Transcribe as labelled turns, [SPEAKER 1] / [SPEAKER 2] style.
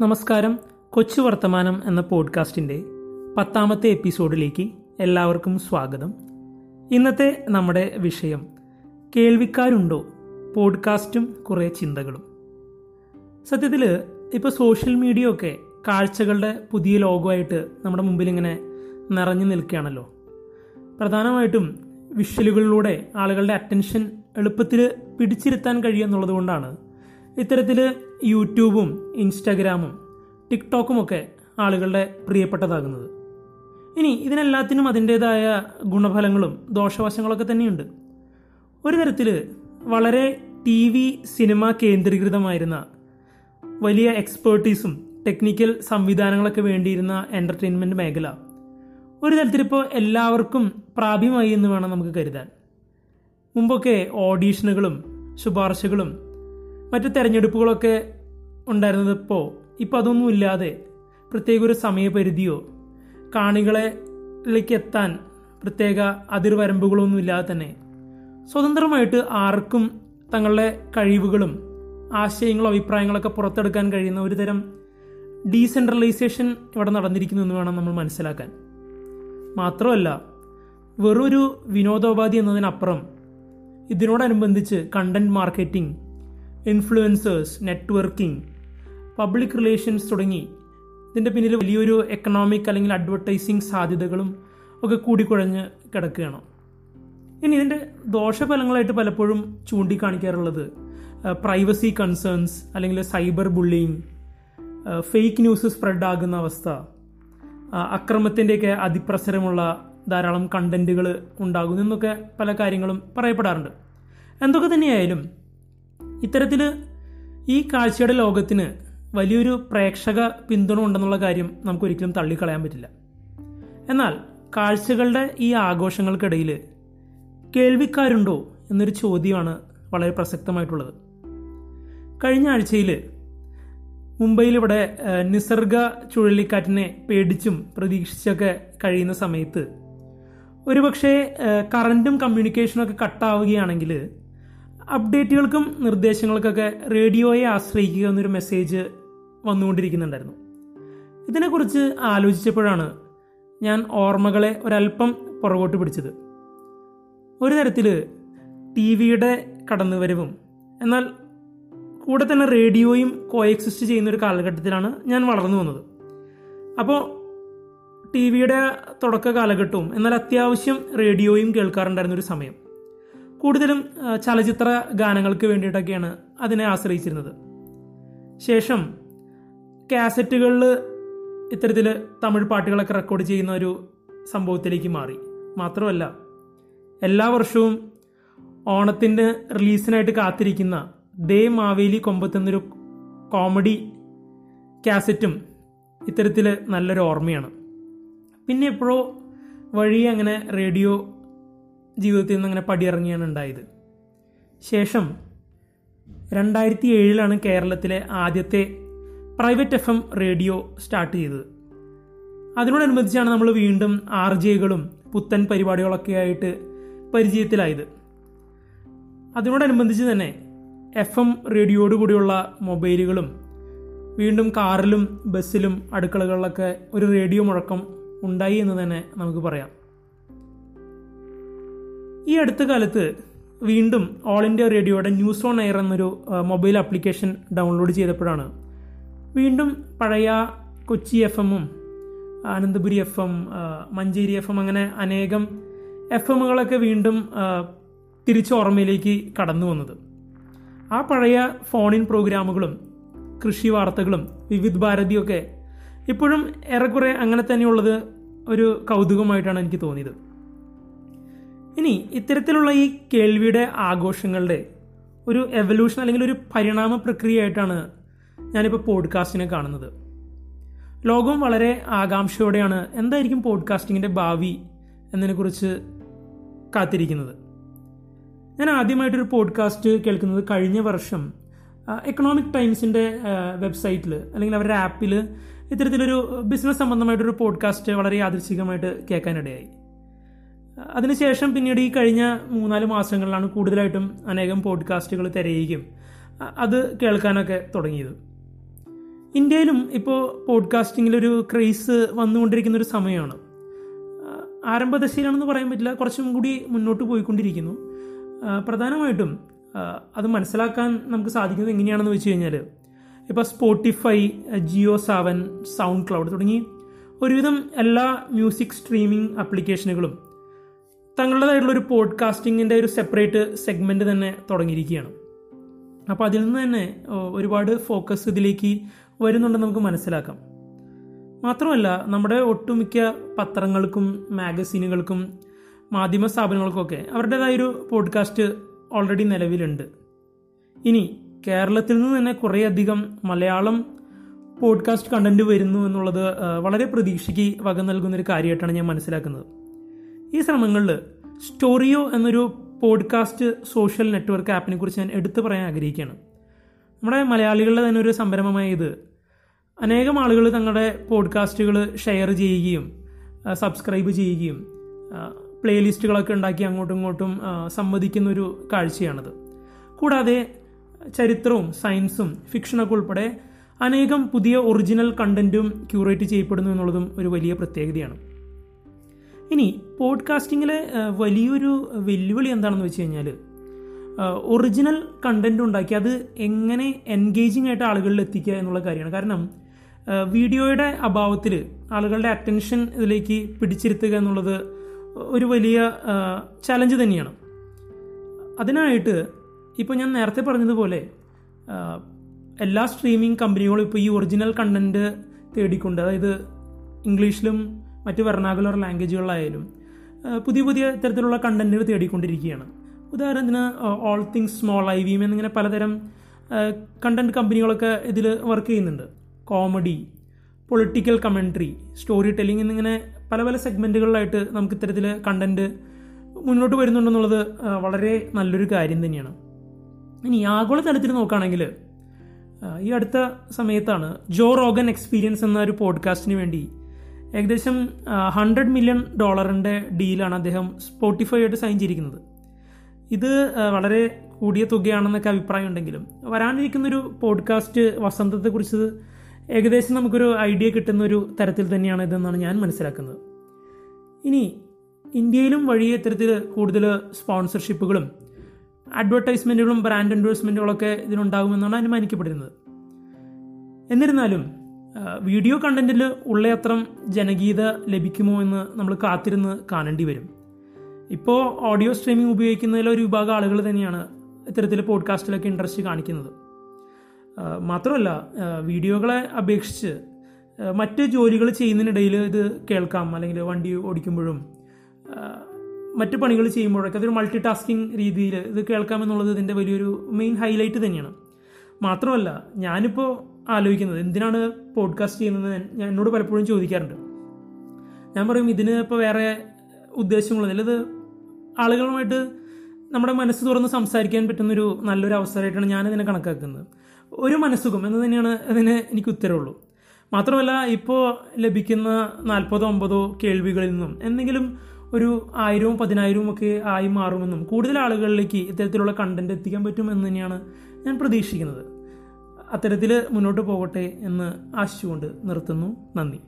[SPEAKER 1] നമസ്കാരം. കൊച്ചു വർത്തമാനം എന്ന പോഡ്കാസ്റ്റിന്റെ പത്താമത്തെ എപ്പിസോഡിലേക്ക് എല്ലാവർക്കും സ്വാഗതം. ഇന്നത്തെ നമ്മുടെ വിഷയം കേൾവിക്കാരുണ്ടോ? പോഡ്കാസ്റ്റും കുറേ ചിന്തകളും. സത്യത്തിൽ ഇപ്പോൾ സോഷ്യൽ മീഡിയ ഒക്കെ കാഴ്ചകളുടെ പുതിയ ലോകമായിട്ട് നമ്മുടെ മുമ്പിൽ ഇങ്ങനെ നിറഞ്ഞു നിൽക്കുകയാണല്ലോ. പ്രധാനമായിട്ടും വിഷ്വലുകളിലൂടെ ആളുകളുടെ അറ്റൻഷൻ എളുപ്പത്തിൽ പിടിച്ചിരുത്താൻ കഴിയുമെന്നുള്ളത് കൊണ്ടാണ് ഇത്തരത്തിൽ യൂട്യൂബും ഇൻസ്റ്റാഗ്രാമും ടിക്ടോക്കും ഒക്കെ ആളുകളുടെ പ്രിയപ്പെട്ടതാകുന്നത്. ഇനി ഇതിനെല്ലാത്തിനും അതിന്റേതായ ഗുണഫലങ്ങളും ദോഷവശങ്ങളൊക്കെ തന്നെയുണ്ട്. ഒരു തരത്തിൽ വളരെ ടി വി സിനിമ കേന്ദ്രീകൃതമായിരുന്ന വലിയ എക്സ്പേർട്ടീസും ടെക്നിക്കൽ സംവിധാനങ്ങളൊക്കെ വേണ്ടിയിരുന്ന എന്റർടൈൻമെന്റ് മേഖല. ഒരു തരത്തിലിപ്പോൾ എല്ലാവർക്കും പ്രാപ്യമായി എന്ന് വേണം നമുക്ക് കരുതാൻ. മുമ്പൊക്കെ ഓഡീഷനുകളും ശുപാർശകളും മറ്റ് തെരഞ്ഞെടുപ്പുകളൊക്കെ ഉണ്ടായിരുന്നത് ഇപ്പോൾ ഇപ്പം അതൊന്നും ഇല്ലാതെ പ്രത്യേക ഒരു സമയപരിധിയോ കാണികളിലേക്ക് എത്താൻ പ്രത്യേക അതിർവരമ്പുകളൊന്നും ഇല്ലാതെ തന്നെ സ്വതന്ത്രമായിട്ട് ആർക്കും തങ്ങളുടെ കഴിവുകളും ആശയങ്ങളും അഭിപ്രായങ്ങളൊക്കെ പുറത്തെടുക്കാൻ കഴിയുന്ന ഒരു തരം ഡീസെൻട്രലൈസേഷൻ ഇവിടെ നടന്നിരിക്കുന്നു എന്ന് വേണം നമ്മൾ മനസ്സിലാക്കാൻ. മാത്രമല്ല വെറൊരു വിനോദോപാധി എന്നതിനപ്പുറം ഇതിനോടനുബന്ധിച്ച് content marketing influencers networking public relations തുടങ്ങി. ഇതിന്റെ പിന്നിൽ വലിയൊരു എക്കണോമിക് അല്ലെങ്കിൽ അഡ്വർടൈസിങ് സാധ്യതകളും ഒക്കെ കൂടിക്കുഴഞ്ഞ് കിടക്കുകയാണ്. ഇനി ഇതിന്റെ ദോഷഫലങ്ങളായിട്ട് പലപ്പോഴും ചൂണ്ടിക്കാണിക്കാറുള്ളത് പ്രൈവസി കൺസേൺസ് അല്ലെങ്കിൽ cyber bullying fake news spread ആകുന്ന അവസ്ഥ അക്രമത്തിന്റെയൊക്കെ അതിപ്രസരമുള്ള ധാരാളം കണ്ടന്റുകൾ ഉണ്ടാകുന്നു എന്നൊക്കെ പല കാര്യങ്ങളും പറയപ്പെടാറുണ്ട്. എന്തൊക്കെ തന്നെയായാലും ഇത്തരത്തിൽ ഈ കാഴ്ചയുടെ ലോകത്തിന് വലിയൊരു പ്രേക്ഷക പിന്തുണ ഉണ്ടെന്നുള്ള കാര്യം നമുക്ക് ഒരിക്കലും തള്ളിക്കളയാൻ പറ്റില്ല. എന്നാൽ കാഴ്ചകളുടെ ഈ ആഘോഷങ്ങൾക്കിടയിൽ കേൾവിക്കാരുണ്ടോ എന്നൊരു ചോദ്യമാണ് വളരെ പ്രസക്തമായിട്ടുള്ളത്. കഴിഞ്ഞ ആഴ്ചയിൽ മുംബൈയിലിവിടെ നിസർഗ ചുഴലിക്കാറ്റിനെ പേടിച്ചും പ്രതീക്ഷിച്ചൊക്കെ കഴിയുന്ന സമയത്ത് ഒരുപക്ഷെ കറണ്ടും കമ്മ്യൂണിക്കേഷനും ഒക്കെ കട്ടാവുകയാണെങ്കിൽ അപ്ഡേറ്റുകൾക്കും നിർദ്ദേശങ്ങൾക്കൊക്കെ റേഡിയോയെ ആശ്രയിക്കുക എന്നൊരു മെസ്സേജ് വന്നുകൊണ്ടിരിക്കുന്നുണ്ടായിരുന്നു. ഇതിനെക്കുറിച്ച് ആലോചിച്ചപ്പോഴാണ് ഞാൻ ഓർമ്മകളെ ഒരല്പം പുറകോട്ട് പിടിച്ചത്. ഒരു തരത്തിൽ ടി വിയുടെ കടന്നുവരവും എന്നാൽ കൂടെ തന്നെ റേഡിയോയും കോഎക്സിസ്റ്റ് ചെയ്യുന്ന ഒരു കാലഘട്ടത്തിലാണ് ഞാൻ വളർന്നു വന്നത്. അപ്പോൾ ടി വിയുടെ തുടക്ക കാലഘട്ടവും എന്നാൽ അത്യാവശ്യം റേഡിയോയും കേൾക്കാറുണ്ടായിരുന്ന ഒരു സമയം. കൂടുതലും ചലച്ചിത്ര ഗാനങ്ങൾക്ക് വേണ്ടിയിട്ടൊക്കെയാണ് അതിനെ ആശ്രയിച്ചിരുന്നത്. ശേഷം കാസറ്റുകളിൽ ഇത്തരത്തിൽ തമിഴ് പാട്ടുകളൊക്കെ റെക്കോർഡ് ചെയ്യുന്ന ഒരു സംഭവത്തിലേക്ക് മാറി. മാത്രമല്ല എല്ലാ വർഷവും ഓണത്തിന്റെ റിലീസിനായിട്ട് കാത്തിരിക്കുന്ന ദേ മാവേലി കൊമ്പത്തെന്നൊരു കോമഡി കാസറ്റും ഇത്തരത്തിൽ നല്ലൊരു ഓർമ്മയാണ്. പിന്നെ എപ്പോഴോ വഴി അങ്ങനെ റേഡിയോ ജീവിതത്തിൽ നിന്ന് അങ്ങനെ പടിയിറങ്ങിയാണ് ഉണ്ടായത്. ശേഷം രണ്ടായിരത്തി ഏഴിലാണ് കേരളത്തിലെ ആദ്യത്തെ private F M radio start ചെയ്തത്. അതിനോടനുബന്ധിച്ചാണ് നമ്മൾ വീണ്ടും ആർ ജെകളും പുത്തൻ പരിപാടികളൊക്കെ ആയിട്ട് പരിചയത്തിലായത്. അതിനോടനുബന്ധിച്ച് തന്നെ എഫ് എം റേഡിയോയോട് കൂടിയുള്ള മൊബൈലുകളും വീണ്ടും കാറിലും ബസ്സിലും അടുക്കളകളിലൊക്കെ ഒരു റേഡിയോ മുഴക്കം ഉണ്ടായി എന്ന് തന്നെ നമുക്ക് പറയാം. ഈ അടുത്ത കാലത്ത് വീണ്ടും ഓൾ ഇന്ത്യ റേഡിയോയുടെ ന്യൂസ് ഓൺ എയർ എന്നൊരു മൊബൈൽ ആപ്ലിക്കേഷൻ ഡൗൺലോഡ് ചെയ്തപ്പോഴാണ് വീണ്ടും പഴയ കൊച്ചി എഫ് എമ്മും Ananthapuri F M Manjeri F M അങ്ങനെ അനേകം എഫ് എമ്മുകളൊക്കെ വീണ്ടും തിരിച്ച് ഓർമ്മയിലേക്ക് കടന്നു വന്നത്. ആ പഴയ ഫോണിൻ പ്രോഗ്രാമുകളും കൃഷി വാർത്തകളും വിവിധ് ഭാരതിയൊക്കെ ഇപ്പോഴും ഏറെക്കുറെ അങ്ങനെ തന്നെയുള്ളത് ഒരു കൗതുകമായിട്ടാണ് എനിക്ക് തോന്നിയത്. ഇനി ഇത്തരത്തിലുള്ള ഈ കേൾവിയുടെ ആഘോഷങ്ങളുടെ ഒരു എവല്യൂഷൻ അല്ലെങ്കിൽ ഒരു പരിണാമ പ്രക്രിയയായിട്ടാണ് ഞാനിപ്പോൾ പോഡ്കാസ്റ്റിനെ കാണുന്നത്. ലോകം വളരെ ആകാംക്ഷയോടെയാണ് എന്തായിരിക്കും പോഡ്കാസ്റ്റിങ്ങിന്റെ ഭാവി എന്നതിനെക്കുറിച്ച് കാത്തിരിക്കുന്നത്. ഞാൻ ആദ്യമായിട്ടൊരു പോഡ്കാസ്റ്റ് കേൾക്കുന്നത് കഴിഞ്ഞ വർഷം എക്കണോമിക് ടൈംസിന്റെ വെബ്സൈറ്റിൽ അല്ലെങ്കിൽ അവരുടെ ആപ്പിൽ ഇത്തരത്തിലൊരു ബിസിനസ് സംബന്ധമായിട്ടൊരു പോഡ്കാസ്റ്റ് വളരെ യാദൃശികമായിട്ട് കേൾക്കാനിടയായി. അതിനുശേഷം പിന്നീട് ഈ കഴിഞ്ഞ മൂന്നാൽ മാസങ്ങളിലാണ് കൂടുതലായിട്ടും അനേകം പോഡ്കാസ്റ്റുകൾ തിരയുകയും അത് കേൾക്കാനൊക്കെ തുടങ്ങിയത്. ഇന്ത്യയിലും ഇപ്പോൾ പോഡ്കാസ്റ്റിങ്ങിലൊരു ക്രേസ് വന്നുകൊണ്ടിരിക്കുന്ന ഒരു സമയമാണ് ആരംഭദശയിലാണെന്ന് പറയാൻ പറ്റില്ല കുറച്ചും കൂടി മുന്നോട്ട് പോയിക്കൊണ്ടിരിക്കുന്നു. പ്രധാനമായിട്ടും അത് മനസ്സിലാക്കാൻ നമുക്ക് സാധിക്കുന്നത് എങ്ങനെയാണെന്ന് വെച്ച് കഴിഞ്ഞാൽ ഇപ്പോൾ Spotify Jio Saavn SoundCloud തുടങ്ങി ഒരുവിധം എല്ലാ മ്യൂസിക് സ്ട്രീമിംഗ് ആപ്ലിക്കേഷനുകളും തങ്ങളുടേതായിട്ടുള്ള ഒരു പോഡ്കാസ്റ്റിങ്ങിന്റെ ഒരു സെപ്പറേറ്റ് സെഗ്മെന്റ് തന്നെ തുടങ്ങിയിരിക്കുകയാണ്. അപ്പോൾ അതിൽ നിന്ന് തന്നെ ഒരുപാട് ഫോക്കസ് ഇതിലേക്ക് വരുന്നുണ്ടെന്ന് നമുക്ക് മനസ്സിലാക്കാം. മാത്രമല്ല നമ്മുടെ ഒട്ടുമിക്ക പത്രങ്ങൾക്കും മാഗസീനുകൾക്കും മാധ്യമ സ്ഥാപനങ്ങൾക്കൊക്കെ അവരുടേതായൊരു പോഡ്കാസ്റ്റ് ഓൾറെഡി നിലവിലുണ്ട്. ഇനി കേരളത്തിൽ നിന്ന് തന്നെ കുറേയധികം മലയാളം പോഡ്കാസ്റ്റ് കണ്ടന്റ് വരുന്നു എന്നുള്ളത് വളരെ പ്രതീക്ഷയ്ക്ക് വക നൽകുന്നൊരു കാര്യമായിട്ടാണ് ഞാൻ മനസ്സിലാക്കുന്നത്. ഈ ശ്രമങ്ങളിൽ സ്റ്റോറിയോ എന്നൊരു പോഡ്കാസ്റ്റ് സോഷ്യൽ നെറ്റ്വർക്ക് ആപ്പിനെ കുറിച്ച് ഞാൻ എടുത്തു പറയാൻ ആഗ്രഹിക്കുകയാണ്. നമ്മുടെ മലയാളികളുടെ തന്നെ ഒരു സംരംഭമായ ഇത്. അനേകം ആളുകൾ തങ്ങളുടെ പോഡ്കാസ്റ്റുകൾ ഷെയർ ചെയ്യുകയും സബ്സ്ക്രൈബ് ചെയ്യുകയും പ്ലേലിസ്റ്റുകളൊക്കെ ഉണ്ടാക്കി അങ്ങോട്ടും ഇങ്ങോട്ടും സംവദിക്കുന്നൊരു കാഴ്ചയാണത്. കൂടാതെ ചരിത്രവും സയൻസും ഫിക്ഷനൊക്കെ ഉൾപ്പെടെ അനേകം പുതിയ ഒറിജിനൽ കണ്ടന്റും ക്യൂറേറ്റ് ചെയ്യപ്പെടുന്നു എന്നുള്ളതും ഒരു വലിയ പ്രത്യേകതയാണ്. ഇനി പോഡ്കാസ്റ്റിങ്ങിലെ വലിയൊരു വെല്ലുവിളി എന്താണെന്ന് വെച്ച് കഴിഞ്ഞാൽ ഒറിജിനൽ കണ്ടന്റ് ഉണ്ടാക്കി അത് എങ്ങനെ എൻഗേജിങ് ആയിട്ട് ആളുകളിൽ എത്തിക്കുക എന്നുള്ള കാര്യമാണ്. കാരണം വീഡിയോയുടെ അഭാവത്തിൽ ആളുകളുടെ അറ്റൻഷൻ ഇതിലേക്ക് പിടിച്ചിരുത്തുക എന്നുള്ളത് ഒരു വലിയ ചലഞ്ച് തന്നെയാണ്. അതിനായിട്ട് ഇപ്പോൾ ഞാൻ നേരത്തെ പറഞ്ഞതുപോലെ എല്ലാ സ്ട്രീമിംഗ് കമ്പനികളും ഇപ്പോൾ ഈ ഒറിജിനൽ കണ്ടന്റ് തേടിക്കൊണ്ട് അതായത് ഇംഗ്ലീഷിലും മറ്റ് വെർണാകുലർ ലാംഗ്വേജുകളിലായാലും പുതിയ പുതിയ തരത്തിലുള്ള കണ്ടന്റുകൾ തേടിക്കൊണ്ടിരിക്കുകയാണ്. ഉദാഹരണത്തിന് all things small I V എന്നിങ്ങനെ പലതരം കണ്ടന്റ് കമ്പനികളൊക്കെ ഇതിൽ വർക്ക് ചെയ്യുന്നുണ്ട്. Comedy political commentary story telling എന്നിങ്ങനെ പല പല സെഗ്മെന്റുകളിലായിട്ട് നമുക്ക് ഇത്തരത്തിൽ കണ്ടന്റ് മുന്നോട്ട് വരുന്നുണ്ടെന്നുള്ളത് വളരെ നല്ലൊരു കാര്യം തന്നെയാണ്. ഇനി ആഗോളതലത്തിൽ നോക്കുകയാണെങ്കിൽ ഈ അടുത്ത സമയത്താണ് ജോ റോഗൻ എക്സ്പീരിയൻസ് എന്ന ഒരു പോഡ്കാസ്റ്റിന് വേണ്ടി ഏകദേശം ഹൺഡ്രഡ് മില്യൺ ഡോളറിന്റെ ഡീലാണ് അദ്ദേഹം സ്പോട്ടിഫൈ ആയിട്ട് സൈൻ ചെയ്തിരിക്കുന്നത്. ഇത് വളരെ കൂടിയ തുകയാണെന്നൊക്കെ അഭിപ്രായം ഉണ്ടെങ്കിലും വരാനിരിക്കുന്നൊരു പോഡ്കാസ്റ്റ് വസന്തത്തെക്കുറിച്ച് ഏകദേശം നമുക്കൊരു ഐഡിയ കിട്ടുന്ന ഒരു തരത്തിൽ തന്നെയാണ് ഇതെന്നാണ് ഞാൻ മനസ്സിലാക്കുന്നത്. ഇനി ഇന്ത്യയിലും വഴി ഇത്തരത്തിൽ കൂടുതൽ സ്പോൺസർഷിപ്പുകളും അഡ്വർടൈസ്മെന്റുകളും ബ്രാൻഡ് എൻഡോഴ്സ്മെന്റുകളൊക്കെ ഇതിനുണ്ടാകുമെന്നാണ് അനുമാനിക്കപ്പെടുന്നത്. എന്നിരുന്നാലും വീഡിയോ കണ്ടന്റിൽ ഉള്ളയത്രം ജനഗീത ലഭിക്കുമോ എന്ന് നമ്മൾ കാത്തിരുന്ന് കാണേണ്ടി വരും. ഇപ്പോൾ ഓഡിയോ സ്ട്രീമിംഗ് ഉപയോഗിക്കുന്നതിൽ ഒരു വിഭാഗം ആളുകൾ തന്നെയാണ് ഇത്തരത്തിൽ പോഡ്കാസ്റ്റിലൊക്കെ ഇൻട്രസ്റ്റ് കാണിക്കുന്നത്. മാത്രമല്ല വീഡിയോകളെ അപേക്ഷിച്ച് മറ്റ് ജോലികൾ ചെയ്യുന്നതിനിടയിൽ ഇത് കേൾക്കാം അല്ലെങ്കിൽ വണ്ടി ഓടിക്കുമ്പോഴും മറ്റ് പണികൾ ചെയ്യുമ്പോഴൊക്കെ അതൊരു മൾട്ടി ടാസ്കിങ് രീതിയിൽ ഇത് കേൾക്കാമെന്നുള്ളത് ഇതിന്റെ വലിയൊരു മെയിൻ ഹൈലൈറ്റ് തന്നെയാണ്. മാത്രമല്ല ഞാനിപ്പോൾ ആലോചിക്കുന്നത്? എന്തിനാണ് പോഡ്കാസ്റ്റ് ചെയ്യുന്നത് ഞാൻ എന്നോട് പലപ്പോഴും ചോദിക്കാറുണ്ട്. ഞാൻ പറയും ഇതിന് ഇപ്പോൾ വേറെ ഉദ്ദേശങ്ങളൊന്നുമില്ല ഇത് ആളുകളുമായിട്ട് നമ്മുടെ മനസ്സ് തുറന്ന് സംസാരിക്കാൻ പറ്റുന്നൊരു നല്ലൊരു അവസരമായിട്ടാണ് ഞാനിതിനെ കണക്കാക്കുന്നത്. ഒരു മനസ്സുഖം എന്ന് തന്നെയാണ് അതിന് എനിക്ക് ഉത്തരവുള്ളൂ. മാത്രമല്ല ഇപ്പോൾ ലഭിക്കുന്ന നാൽപ്പതോ അമ്പതോ കേൾവികളിൽ നിന്നും എന്തെങ്കിലും ഒരു ആയിരവും പതിനായിരവും ഒക്കെ ആയി മാറുമെന്നും കൂടുതൽ ആളുകളിലേക്ക് ഇത്തരത്തിലുള്ള കണ്ടന്റ് എത്തിക്കാൻ പറ്റുമെന്ന് തന്നെയാണ് ഞാൻ പ്രതീക്ഷിക്കുന്നത്. അത്തരത്തിൽ മുന്നോട്ട് പോകട്ടെ എന്ന് ആശിച്ചുകൊണ്ട് നിർത്തുന്നു. നന്ദി.